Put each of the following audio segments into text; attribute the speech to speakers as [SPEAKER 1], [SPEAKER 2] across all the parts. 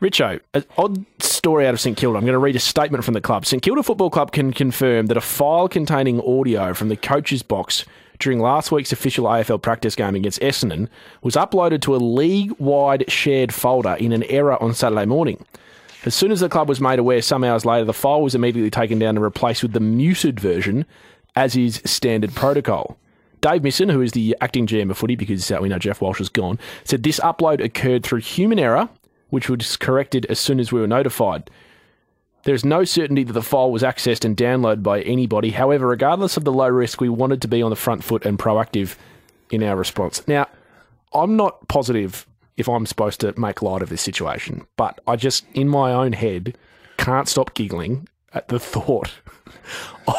[SPEAKER 1] Richo, an odd story out of St Kilda. I'm going to read a statement from the club. St Kilda Football Club can confirm that a file containing audio from the coach's box during last week's official AFL practice game against Essendon was uploaded to a league-wide shared folder in an error on Saturday morning. As soon as the club was made aware some hours later, the file was immediately taken down and replaced with the muted version, as is standard protocol. Dave Misson, who is the acting GM of footy because uh, we know Geoff Walsh is gone, said this upload occurred through human error, which was corrected as soon as we were notified. There is no certainty that the file was accessed and downloaded by anybody. However, regardless of the low risk, we wanted to be on the front foot and proactive in our response. Now, I'm not positive if I'm supposed to make light of this situation, but I just, in my own head, can't stop giggling at the thought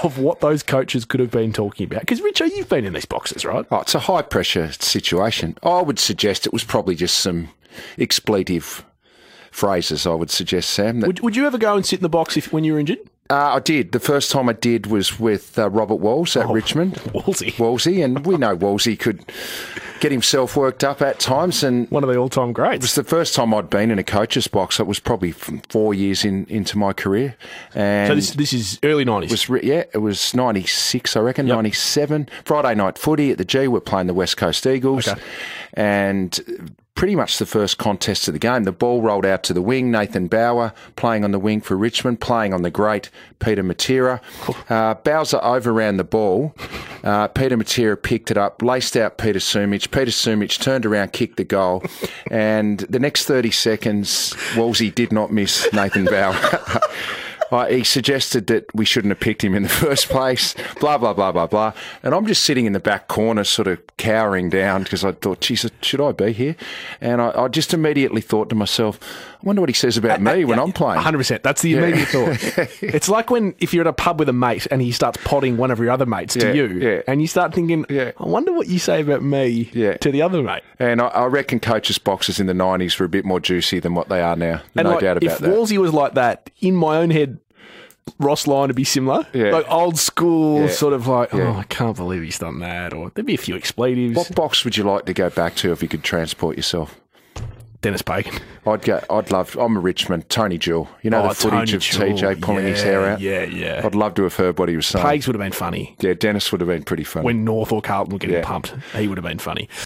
[SPEAKER 1] of what those coaches could have been talking about. Because, Richard, you've been in these boxes, right?
[SPEAKER 2] Oh, it's a high pressure situation. I would suggest it was probably just some expletive phrases, I would suggest, Sam. That,
[SPEAKER 1] Would, would you ever go and sit in the box if when you were injured?
[SPEAKER 2] uh, I did. The first time I did was with uh, Robert Walls at Richmond.
[SPEAKER 1] Wolsey.
[SPEAKER 2] Wolsey, and we know Wolsey could get himself worked up at times. And
[SPEAKER 1] One of the all-time greats.
[SPEAKER 2] it was the first time I'd been in a coach's box. It was probably four years in, into my career. And
[SPEAKER 1] So this, this is early 90s.
[SPEAKER 2] it was re- yeah, it was ninety six, I reckon, ninety seven. Friday night footy at the G. We're playing the West Coast Eagles,
[SPEAKER 1] Okay.
[SPEAKER 2] and pretty much the first contest of the game. The ball rolled out to the wing. Nathan Bower playing on the wing for Richmond, playing on the great Peter Matera. Uh, Bowser overran the ball. Uh, Peter Matera picked it up, laced out Peter Sumich. Peter Sumich turned around, kicked the goal, and the next thirty seconds, Wolsey did not miss Nathan Bower. Uh, he suggested that we shouldn't have picked him in the first place, blah, blah, blah, blah, blah. And I'm just sitting in the back corner, sort of cowering down because I thought, geez, should I be here? And I, I just immediately thought to myself, I wonder what he says about me when I'm playing.
[SPEAKER 1] 100%. That's the immediate thought. it's like when if you're at a pub with a mate and he starts potting one of your other mates
[SPEAKER 2] Yeah,
[SPEAKER 1] to you,
[SPEAKER 2] yeah.
[SPEAKER 1] and you start thinking,
[SPEAKER 2] Yeah.
[SPEAKER 1] I wonder what you say about me
[SPEAKER 2] Yeah.
[SPEAKER 1] to the other mate.
[SPEAKER 2] And I, I reckon coaches' boxes in the 90s were a bit more juicy than what they are now.
[SPEAKER 1] And
[SPEAKER 2] no
[SPEAKER 1] like,
[SPEAKER 2] doubt about
[SPEAKER 1] if
[SPEAKER 2] that.
[SPEAKER 1] Wolsey was like that, in my own head, Ross Lyon would be similar.
[SPEAKER 2] Yeah.
[SPEAKER 1] Like old school,
[SPEAKER 2] Yeah.
[SPEAKER 1] sort of like,
[SPEAKER 2] Yeah.
[SPEAKER 1] oh, I can't believe he's done that. Or there'd be a few expletives.
[SPEAKER 2] what box would you like to go back to if you could transport yourself?
[SPEAKER 1] Denis Pagan.
[SPEAKER 2] I'd go. I'd love. I'm a Richmond. Tony Jewell. You know
[SPEAKER 1] Oh,
[SPEAKER 2] the footage
[SPEAKER 1] Tony
[SPEAKER 2] of
[SPEAKER 1] Jewell.
[SPEAKER 2] TJ pulling his hair out.
[SPEAKER 1] Yeah, yeah.
[SPEAKER 2] I'd love to have heard what he was saying.
[SPEAKER 1] Pags would have been funny.
[SPEAKER 2] Yeah, Dennis would have been pretty funny.
[SPEAKER 1] When North or Carlton were getting
[SPEAKER 2] Yeah.
[SPEAKER 1] pumped, he would have been funny.